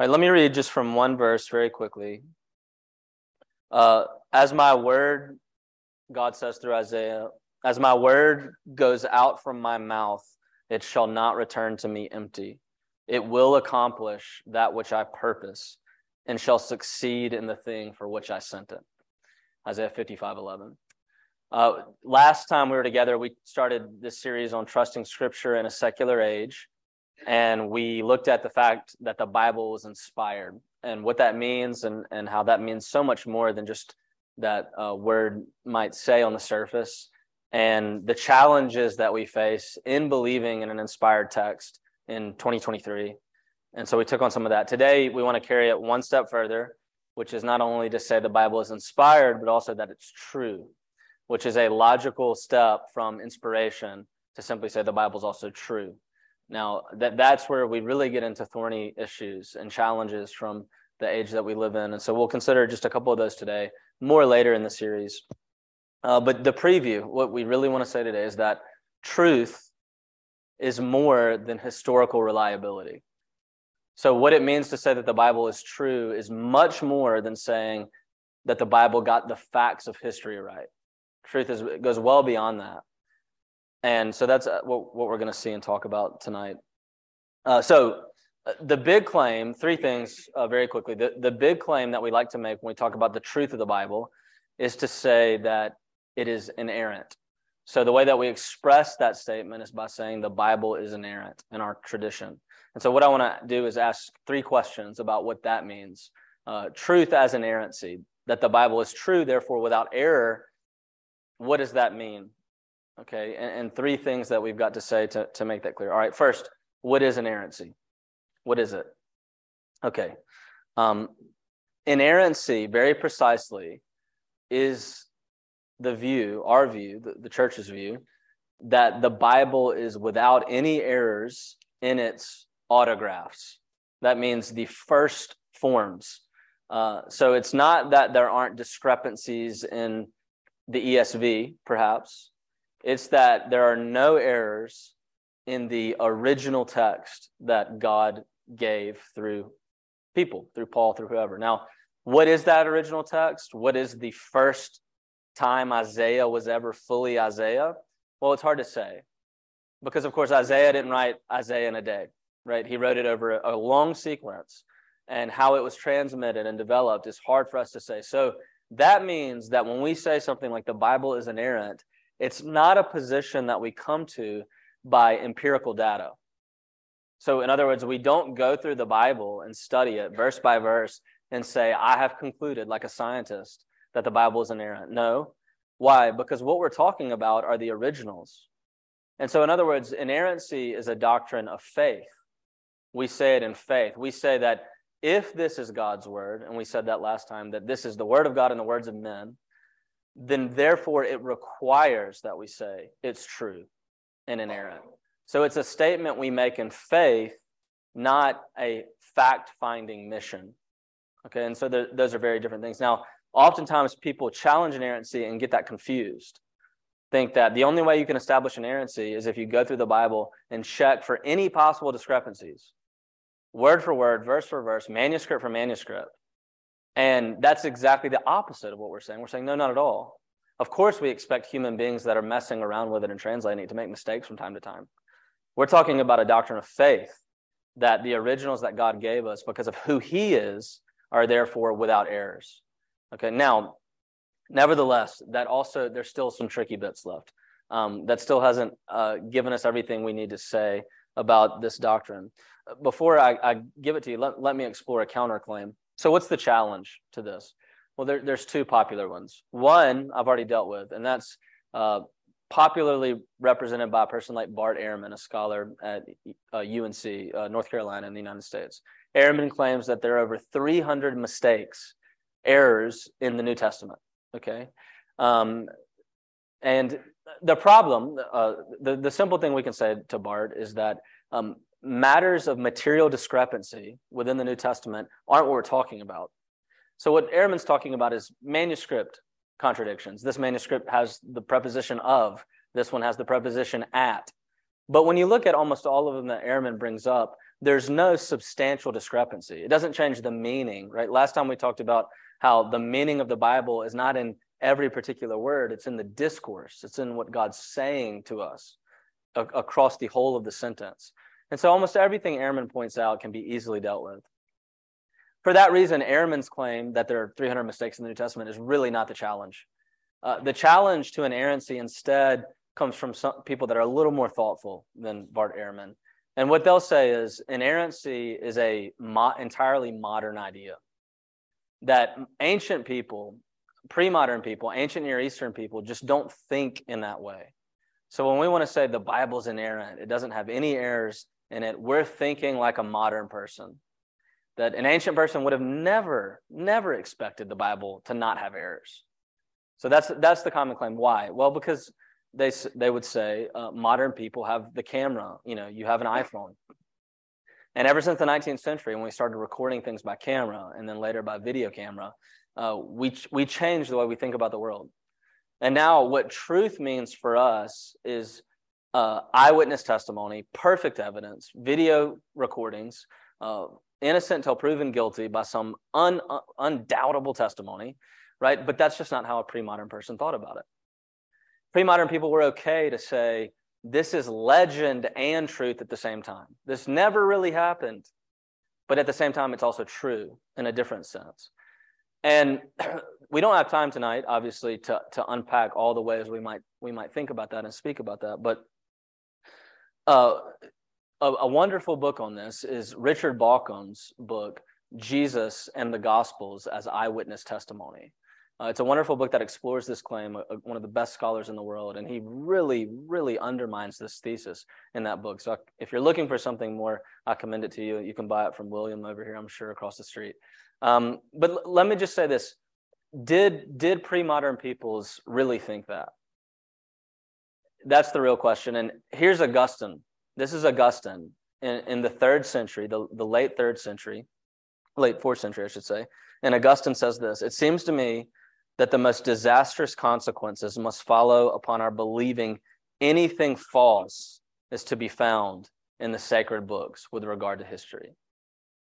All right, let me read just from one verse very quickly. Uh, as my word, God says through Isaiah, as my word goes out from my mouth, it shall not return to me empty. It will accomplish that which I purpose and shall succeed in the thing for which I sent it. Isaiah 55 11. Uh, last time we were together, we started this series on trusting scripture in a secular age. And we looked at the fact that the Bible was inspired and what that means and, and how that means so much more than just that uh, word might say on the surface and the challenges that we face in believing in an inspired text in 2023. And so we took on some of that. Today, we want to carry it one step further, which is not only to say the Bible is inspired, but also that it's true, which is a logical step from inspiration to simply say the Bible is also true. Now, that, that's where we really get into thorny issues and challenges from the age that we live in. And so we'll consider just a couple of those today, more later in the series. Uh, but the preview, what we really want to say today is that truth is more than historical reliability. So, what it means to say that the Bible is true is much more than saying that the Bible got the facts of history right. Truth is, goes well beyond that. And so that's uh, what, what we're going to see and talk about tonight. Uh, so, uh, the big claim, three things uh, very quickly. The, the big claim that we like to make when we talk about the truth of the Bible is to say that it is inerrant. So the way that we express that statement is by saying the Bible is inerrant in our tradition. And so what I want to do is ask three questions about what that means. Uh, truth as inerrancy, that the Bible is true, therefore without error. What does that mean? Okay, and, and three things that we've got to say to, to make that clear. All right, first, what is inerrancy? What is it? Okay. Um, inerrancy, very precisely, is the view, our view, the, the church's view, that the Bible is without any errors in its autographs. That means the first forms. Uh, so it's not that there aren't discrepancies in the ESV, perhaps. It's that there are no errors in the original text that God gave through people, through Paul, through whoever. Now, what is that original text? What is the first time Isaiah was ever fully Isaiah? Well, it's hard to say because, of course, Isaiah didn't write Isaiah in a day, right? He wrote it over a long sequence, and how it was transmitted and developed is hard for us to say. So that means that when we say something like the Bible is inerrant, it's not a position that we come to by empirical data. So, in other words, we don't go through the Bible and study it verse by verse and say, I have concluded, like a scientist, that the Bible is inerrant. No. Why? Because what we're talking about are the originals. And so, in other words, inerrancy is a doctrine of faith. We say it in faith. We say that if this is God's word, and we said that last time, that this is the word of God and the words of men, then therefore it requires that we say it's true and inerrant. So it's a statement we make in faith, not a fact finding mission. Okay, and so those are very different things. Now, oftentimes people challenge inerrancy and get that confused. Think that the only way you can establish inerrancy is if you go through the Bible and check for any possible discrepancies, word for word, verse for verse, manuscript for manuscript. And that's exactly the opposite of what we're saying. We're saying, no, not at all. Of course, we expect human beings that are messing around with it and translating it to make mistakes from time to time. We're talking about a doctrine of faith that the originals that God gave us, because of who He is, are therefore without errors. Okay, now, nevertheless, that also, there's still some tricky bits left. Um, that still hasn't uh, given us everything we need to say about this doctrine. Before I, I give it to you, let, let me explore a counterclaim. So, what's the challenge to this? Well, there, there's two popular ones. One I've already dealt with, and that's uh, popularly represented by a person like Bart Ehrman, a scholar at uh, UNC, uh, North Carolina, in the United States. Ehrman claims that there are over 300 mistakes errors in the New Testament. Okay. Um, and the problem, uh, the, the simple thing we can say to Bart is that um, matters of material discrepancy within the New Testament aren't what we're talking about. So, what Ehrman's talking about is manuscript contradictions. This manuscript has the preposition of, this one has the preposition at. But when you look at almost all of them that Ehrman brings up, there's no substantial discrepancy. It doesn't change the meaning, right? Last time we talked about how the meaning of the Bible is not in every particular word, it's in the discourse, it's in what God's saying to us across the whole of the sentence. And so almost everything Ehrman points out can be easily dealt with. For that reason, Ehrman's claim that there are 300 mistakes in the New Testament is really not the challenge. Uh, the challenge to inerrancy instead comes from some people that are a little more thoughtful than Bart Ehrman. And what they'll say is inerrancy is a mo- entirely modern idea. That ancient people, pre modern people, ancient Near Eastern people just don't think in that way. So when we want to say the Bible's inerrant, it doesn't have any errors in it, we're thinking like a modern person. That an ancient person would have never, never expected the Bible to not have errors. So that's that's the common claim. Why? Well, because they they would say uh, modern people have the camera. You know, you have an iPhone, and ever since the 19th century, when we started recording things by camera and then later by video camera, uh, we we changed the way we think about the world. And now, what truth means for us is uh, eyewitness testimony, perfect evidence, video recordings, uh, innocent till proven guilty by some un, un, undoubtable testimony, right? But that's just not how a pre modern person thought about it. Pre modern people were okay to say, this is legend and truth at the same time. This never really happened, but at the same time, it's also true in a different sense. And we don't have time tonight, obviously, to, to unpack all the ways we might we might think about that and speak about that. But uh, a, a, wonderful book on this is Richard Bauckham's book, Jesus and the Gospels as Eyewitness Testimony. Uh, it's a wonderful book that explores this claim, uh, one of the best scholars in the world, and he really, really undermines this thesis in that book. So if you're looking for something more, I commend it to you. You can buy it from William over here, I'm sure, across the street. Um, but l- let me just say this: Did did pre-modern peoples really think that? That's the real question. And here's Augustine. This is Augustine in, in the third century, the, the late third century, late fourth century, I should say. And Augustine says this: It seems to me that the most disastrous consequences must follow upon our believing anything false is to be found in the sacred books with regard to history.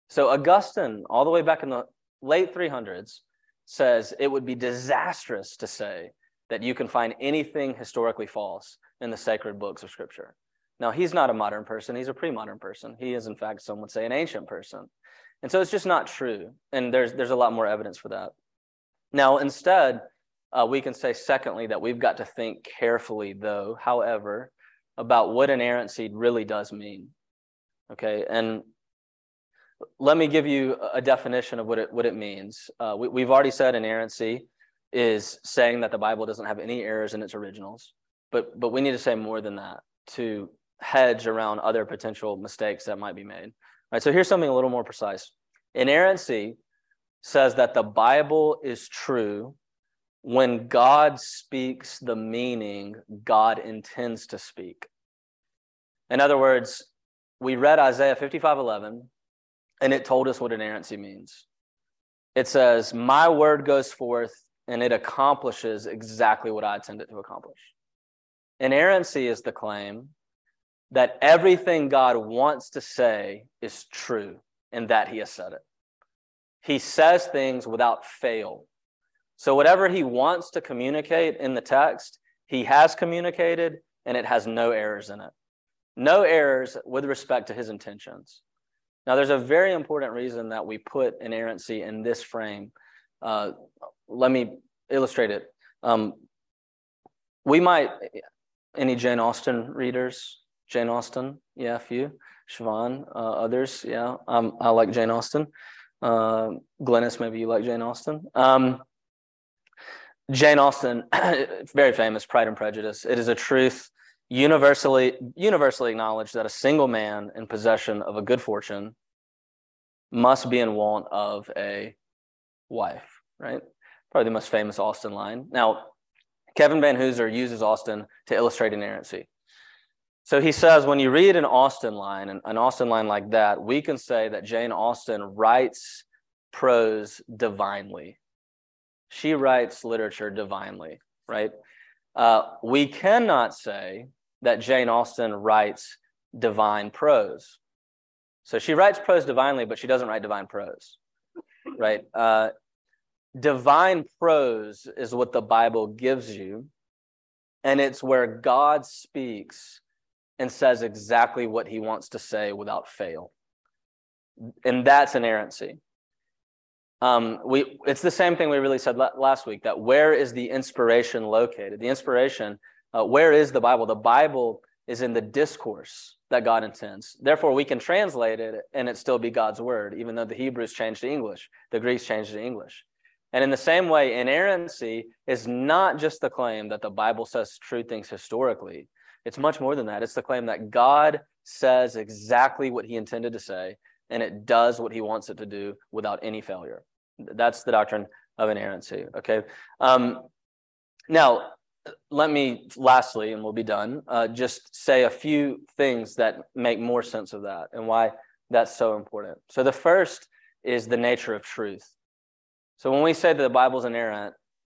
So Augustine, all the way back in the late 300s, says it would be disastrous to say that you can find anything historically false in the sacred books of Scripture. Now, he's not a modern person, he's a pre modern person. He is, in fact, some would say, an ancient person. And so it's just not true. And there's, there's a lot more evidence for that. Now, instead, uh, we can say, secondly, that we've got to think carefully, though, however, about what inerrancy really does mean. Okay, and let me give you a definition of what it, what it means. Uh, we, we've already said inerrancy is saying that the Bible doesn't have any errors in its originals, but, but we need to say more than that to hedge around other potential mistakes that might be made. All right, so here's something a little more precise. Inerrancy says that the Bible is true when God speaks the meaning God intends to speak. In other words, we read Isaiah 55 11, and it told us what inerrancy means. It says, My word goes forth and it accomplishes exactly what I intended to accomplish. Inerrancy is the claim that everything God wants to say is true and that he has said it. He says things without fail. So, whatever he wants to communicate in the text, he has communicated and it has no errors in it. No errors with respect to his intentions. Now, there's a very important reason that we put inerrancy in this frame. Uh, let me illustrate it. Um, we might, any Jane Austen readers? Jane Austen? Yeah, a few. Siobhan, uh, others? Yeah, um, I like Jane Austen. Uh, Glennis, maybe you like Jane Austen. Um, Jane Austen, very famous, Pride and Prejudice. It is a truth universally universally acknowledged that a single man in possession of a good fortune must be in want of a wife. Right? Probably the most famous Austen line. Now, Kevin Vanhoozer uses Austen to illustrate inerrancy. So he says, when you read an Austen line, an Austen line like that, we can say that Jane Austen writes prose divinely. She writes literature divinely, right? Uh, we cannot say that Jane Austen writes divine prose. So she writes prose divinely, but she doesn't write divine prose, right? Uh, divine prose is what the Bible gives you, and it's where God speaks and says exactly what he wants to say without fail. And that's inerrancy. Um, we, it's the same thing we really said last week that where is the inspiration located? The inspiration, uh, where is the Bible? The Bible is in the discourse that God intends. Therefore, we can translate it and it still be God's word, even though the Hebrews changed to English, the Greeks changed to English. And in the same way, inerrancy is not just the claim that the Bible says true things historically. It's much more than that. It's the claim that God says exactly what he intended to say, and it does what he wants it to do without any failure. That's the doctrine of inerrancy. Okay. Um, now, let me lastly, and we'll be done, uh, just say a few things that make more sense of that and why that's so important. So the first is the nature of truth. So when we say that the Bible's inerrant,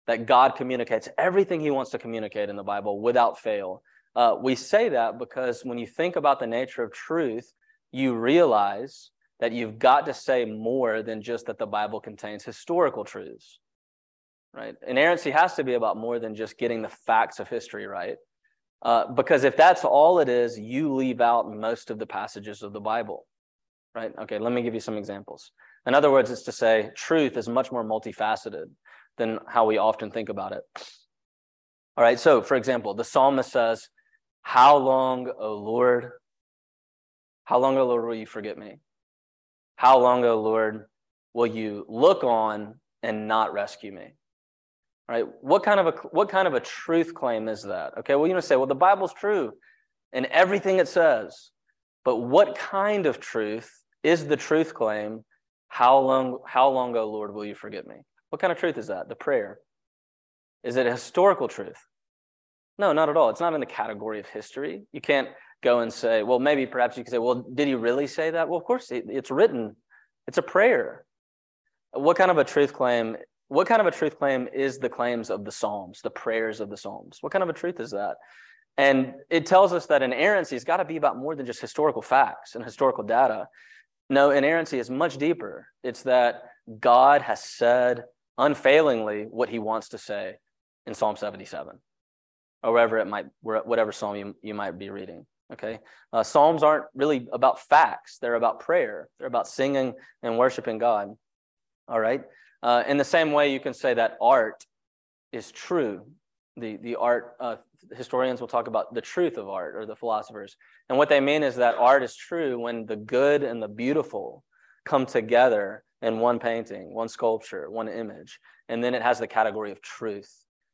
that God communicates everything he wants to communicate in the Bible without fail, uh, we say that because when you think about the nature of truth, you realize that you've got to say more than just that the Bible contains historical truths right? Inerrancy has to be about more than just getting the facts of history right. Uh, because if that's all it is, you leave out most of the passages of the Bible, right? Okay, let me give you some examples. In other words, it's to say truth is much more multifaceted than how we often think about it. All right, so for example, the psalmist says, How long, O Lord? How long, O Lord, will you forget me? How long, O Lord, will you look on and not rescue me? All right? What kind of a what kind of a truth claim is that? Okay, well, you know, say, well, the Bible's true and everything it says, but what kind of truth is the truth claim? How long, how long, O Lord, will you forget me? What kind of truth is that? The prayer. Is it a historical truth? No, not at all. It's not in the category of history. You can't go and say, well, maybe perhaps you could say, well, did he really say that? Well, of course, it's written. It's a prayer. What kind of a truth claim what kind of a truth claim is the claims of the Psalms, the prayers of the Psalms? What kind of a truth is that? And it tells us that inerrancy has got to be about more than just historical facts and historical data. No, inerrancy is much deeper. It's that God has said unfailingly what he wants to say in Psalm 77 or wherever it might, whatever psalm you, you might be reading. Okay. Uh, Psalms aren't really about facts, they're about prayer, they're about singing and worshiping God. All right. Uh, in the same way, you can say that art is true. The, the art uh, historians will talk about the truth of art, or the philosophers. And what they mean is that art is true when the good and the beautiful come together in one painting, one sculpture, one image. And then it has the category of truth,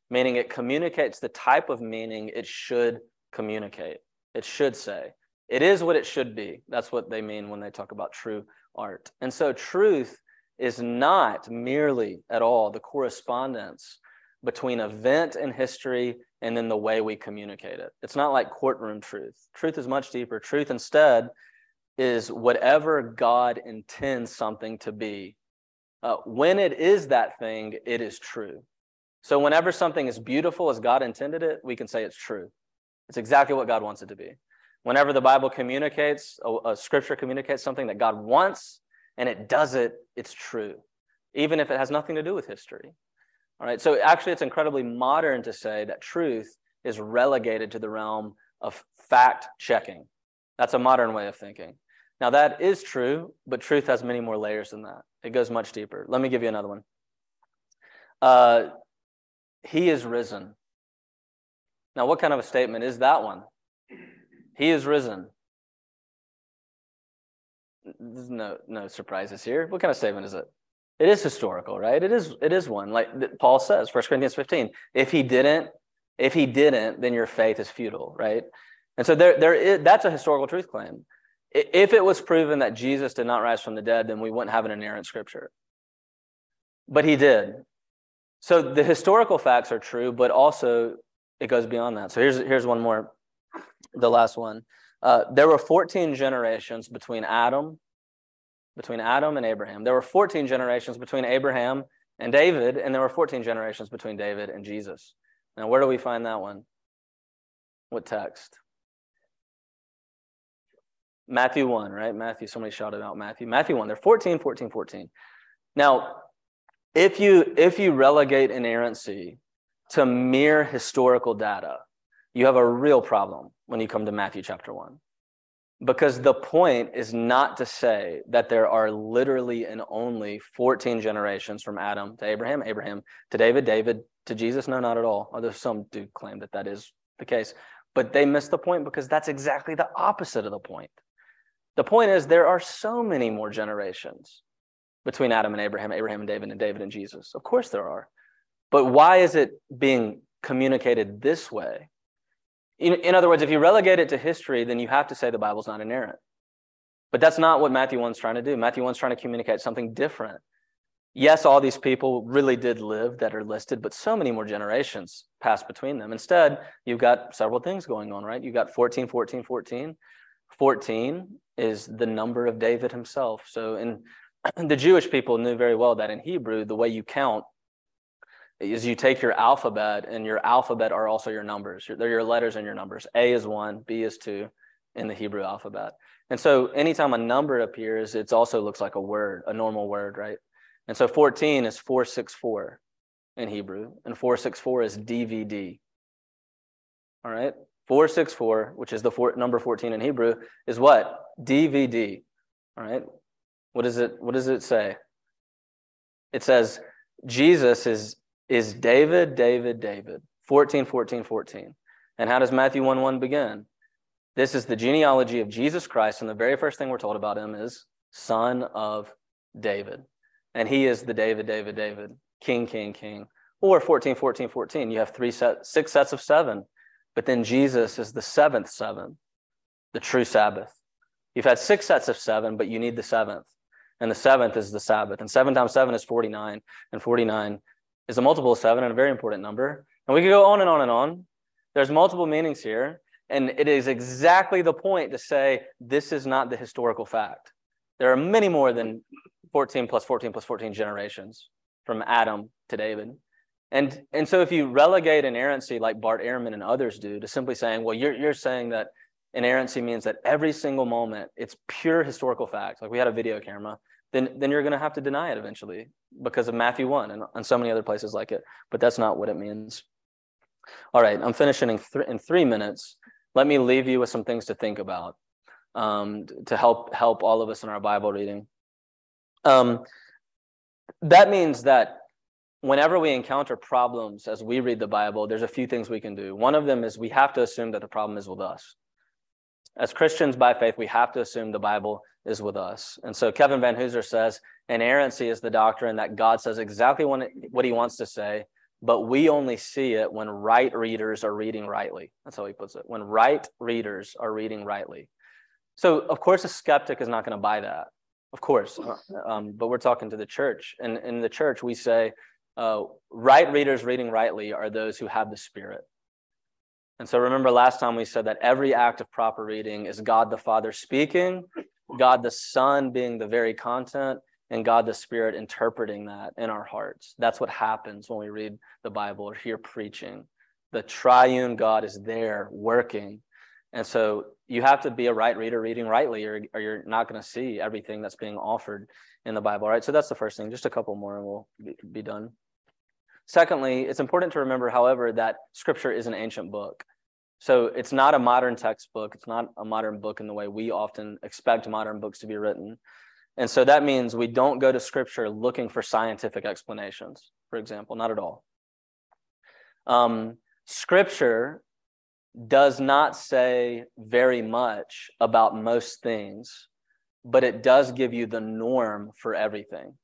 meaning it communicates the type of meaning it should communicate. It should say. It is what it should be. That's what they mean when they talk about true art. And so, truth is not merely at all the correspondence between event and history and then the way we communicate it. It's not like courtroom truth. Truth is much deeper. Truth instead is whatever God intends something to be. Uh, when it is that thing, it is true. So whenever something is beautiful as God intended it, we can say it's true. It's exactly what God wants it to be. Whenever the Bible communicates, a, a scripture communicates something that God wants, and it does it, it's true, even if it has nothing to do with history. All right, so actually, it's incredibly modern to say that truth is relegated to the realm of fact checking. That's a modern way of thinking. Now, that is true, but truth has many more layers than that. It goes much deeper. Let me give you another one. Uh, he is risen. Now, what kind of a statement is that one? He is risen there's no no surprises here. What kind of statement is it? It is historical, right? It is it is one. Like Paul says, 1 Corinthians 15. If he didn't, if he didn't, then your faith is futile, right? And so there there is that's a historical truth claim. If it was proven that Jesus did not rise from the dead, then we wouldn't have an inerrant scripture. But he did. So the historical facts are true, but also it goes beyond that. So here's here's one more, the last one. Uh, there were 14 generations between Adam, between Adam and Abraham. There were 14 generations between Abraham and David, and there were 14 generations between David and Jesus. Now, where do we find that one? What text? Matthew 1, right? Matthew, somebody shouted out Matthew. Matthew 1, they're 14, 14, 14. Now, if you if you relegate inerrancy to mere historical data, you have a real problem when you come to Matthew chapter 1. Because the point is not to say that there are literally and only 14 generations from Adam to Abraham, Abraham to David, David to Jesus. No, not at all. Oh, Although some do claim that that is the case. But they miss the point because that's exactly the opposite of the point. The point is there are so many more generations between Adam and Abraham, Abraham and David, and David and Jesus. Of course there are. But why is it being communicated this way? In, in other words, if you relegate it to history, then you have to say the Bible's not inerrant. But that's not what Matthew 1's trying to do. Matthew 1's trying to communicate something different. Yes, all these people really did live that are listed, but so many more generations passed between them. Instead, you've got several things going on, right? You've got 14, 14, 14. 14 is the number of David himself. So in the Jewish people knew very well that in Hebrew, the way you count is you take your alphabet, and your alphabet are also your numbers. They're your letters and your numbers. A is one, B is two in the Hebrew alphabet. And so anytime a number appears, it also looks like a word, a normal word, right? And so 14 is 464 in Hebrew, and 464 is DVD. All right? 464, which is the four, number 14 in Hebrew, is what? DVD. All right? What does it what does it say? It says Jesus is is David, David, David. 14, 14, 14. And how does Matthew 1 1 begin? This is the genealogy of Jesus Christ, and the very first thing we're told about him is son of David. And he is the David, David, David, King, King, King. Or 14, 14, 14. You have three set, six sets of seven. But then Jesus is the seventh seven, the true Sabbath. You've had six sets of seven, but you need the seventh. And the seventh is the Sabbath. And seven times seven is 49. And 49 is a multiple of seven and a very important number. And we could go on and on and on. There's multiple meanings here. And it is exactly the point to say this is not the historical fact. There are many more than 14 plus 14 plus 14 generations from Adam to David. And, and so if you relegate inerrancy like Bart Ehrman and others do to simply saying, well, you're, you're saying that inerrancy means that every single moment it's pure historical fact, like we had a video camera, then, then you're going to have to deny it eventually because of Matthew 1 and, and so many other places like it. But that's not what it means. All right, I'm finishing in, th- in three minutes. Let me leave you with some things to think about um, to help help all of us in our Bible reading. Um, that means that whenever we encounter problems as we read the Bible, there's a few things we can do. One of them is we have to assume that the problem is with us. As Christians by faith, we have to assume the Bible is with us. And so Kevin Vanhoozer says inerrancy is the doctrine that God says exactly what he wants to say, but we only see it when right readers are reading rightly. That's how he puts it. When right readers are reading rightly. So, of course, a skeptic is not going to buy that. Of course. Uh, um, but we're talking to the church. And in the church, we say uh, right readers reading rightly are those who have the Spirit. And so remember last time we said that every act of proper reading is God the Father speaking, God the Son being the very content, and God the Spirit interpreting that in our hearts. That's what happens when we read the Bible or hear preaching. The triune God is there working. And so you have to be a right reader reading rightly, or, or you're not going to see everything that's being offered in the Bible. Right. So that's the first thing. Just a couple more and we'll be, be done. Secondly, it's important to remember, however, that scripture is an ancient book. So it's not a modern textbook. It's not a modern book in the way we often expect modern books to be written. And so that means we don't go to scripture looking for scientific explanations, for example, not at all. Um, scripture does not say very much about most things, but it does give you the norm for everything.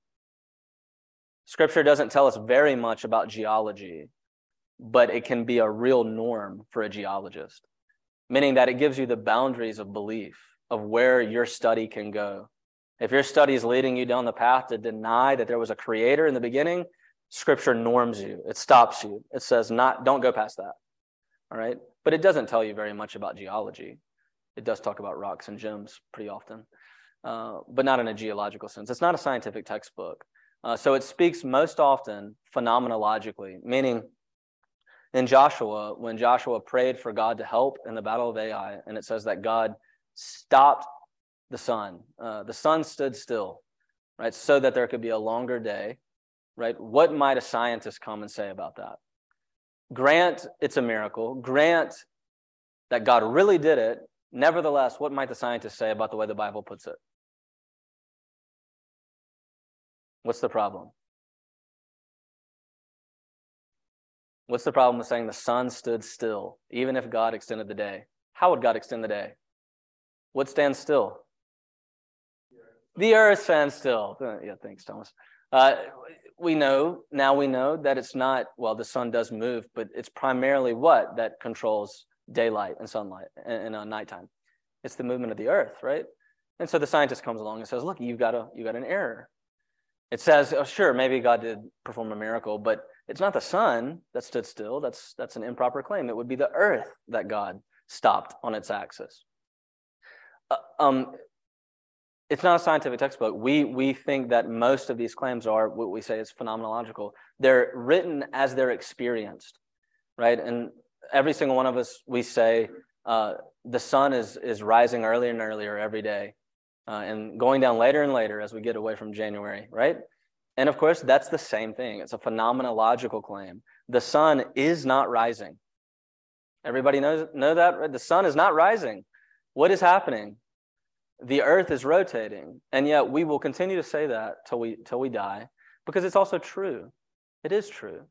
Scripture doesn't tell us very much about geology, but it can be a real norm for a geologist, meaning that it gives you the boundaries of belief of where your study can go. If your study is leading you down the path to deny that there was a creator in the beginning, scripture norms you. It stops you. It says not don't go past that. All right? But it doesn't tell you very much about geology. It does talk about rocks and gems pretty often, uh, but not in a geological sense. It's not a scientific textbook. Uh, so it speaks most often phenomenologically, meaning in Joshua, when Joshua prayed for God to help in the battle of Ai, and it says that God stopped the sun. Uh, the sun stood still, right, so that there could be a longer day, right? What might a scientist come and say about that? Grant it's a miracle. Grant that God really did it. Nevertheless, what might the scientists say about the way the Bible puts it? What's the problem? What's the problem with saying the sun stood still, even if God extended the day? How would God extend the day? What stands still? The earth stands still. Uh, yeah, thanks, Thomas. Uh, we know, now we know that it's not, well, the sun does move, but it's primarily what that controls daylight and sunlight and, and uh, nighttime. It's the movement of the earth, right? And so the scientist comes along and says, look, you've got, a, you've got an error. It says, oh, sure, maybe God did perform a miracle, but it's not the sun that stood still. That's, that's an improper claim. It would be the earth that God stopped on its axis. Uh, um, it's not a scientific textbook. We, we think that most of these claims are what we say is phenomenological. They're written as they're experienced, right? And every single one of us, we say uh, the sun is, is rising earlier and earlier every day uh, and going down later and later as we get away from January, right? And of course, that's the same thing. It's a phenomenological claim. The sun is not rising. Everybody knows know that right? the sun is not rising. What is happening? The earth is rotating, and yet we will continue to say that till we till we die because it's also true. It is true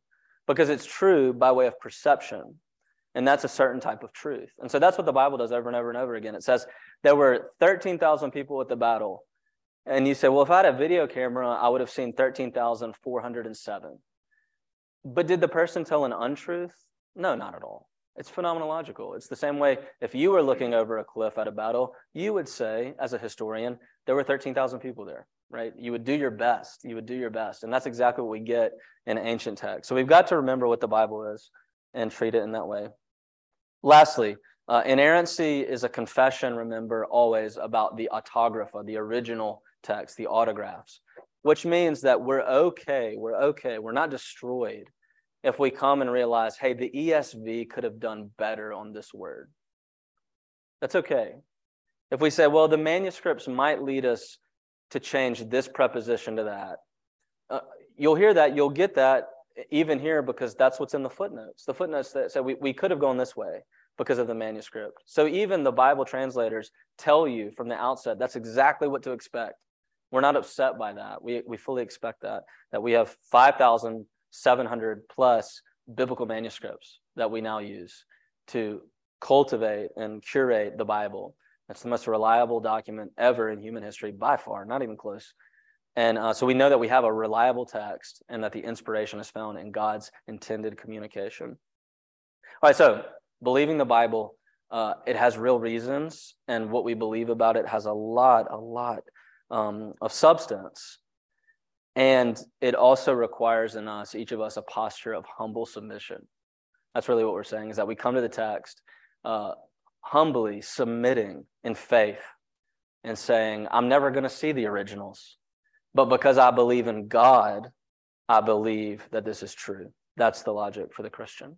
because it's true by way of perception. And that's a certain type of truth. And so that's what the Bible does over and over and over again. It says there were 13,000 people at the battle, and you say, well, if I had a video camera, I would have seen 13,407. But did the person tell an untruth? No, not at all. It's phenomenological. It's the same way if you were looking over a cliff at a battle, you would say, as a historian, there were 13,000 people there, right? You would do your best. You would do your best. And that's exactly what we get in ancient text. So we've got to remember what the Bible is and treat it in that way. Lastly, uh, inerrancy is a confession, remember, always about the autographa, the original text, the autographs, which means that we're okay, we're okay, we're not destroyed if we come and realize, hey, the ESV could have done better on this word. That's okay. If we say, well, the manuscripts might lead us to change this preposition to that, uh, you'll hear that, you'll get that even here because that's what's in the footnotes. The footnotes that said we, we could have gone this way because of the manuscript. So even the Bible translators tell you from the outset that's exactly what to expect. We're not upset by that. We, we fully expect that, that we have 5,700 plus biblical manuscripts that we now use to cultivate and curate the Bible. That's the most reliable document ever in human history by far, not even close. And uh, so we know that we have a reliable text and that the inspiration is found in God's intended communication. All right, so believing the Bible, uh, it has real reasons, and what we believe about it has a lot, a lot um, of substance. And it also requires in us, each of us, a posture of humble submission. That's really what we're saying is that we come to the text uh, humbly submitting in faith and saying, I'm never going to see the originals, but because I believe in God, I believe that this is true. That's the logic for the Christian.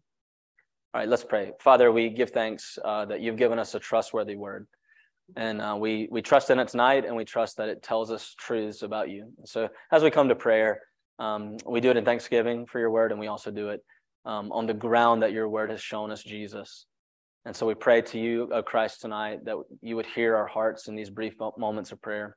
All right, let's pray. Father, we give thanks uh, that you've given us a trustworthy word. And uh, we, we trust in it tonight, and we trust that it tells us truths about you. So as we come to prayer, um, we do it in thanksgiving for your word, and we also do it um, on the ground that your word has shown us Jesus. And so we pray to you, oh Christ, tonight that you would hear our hearts in these brief moments of prayer.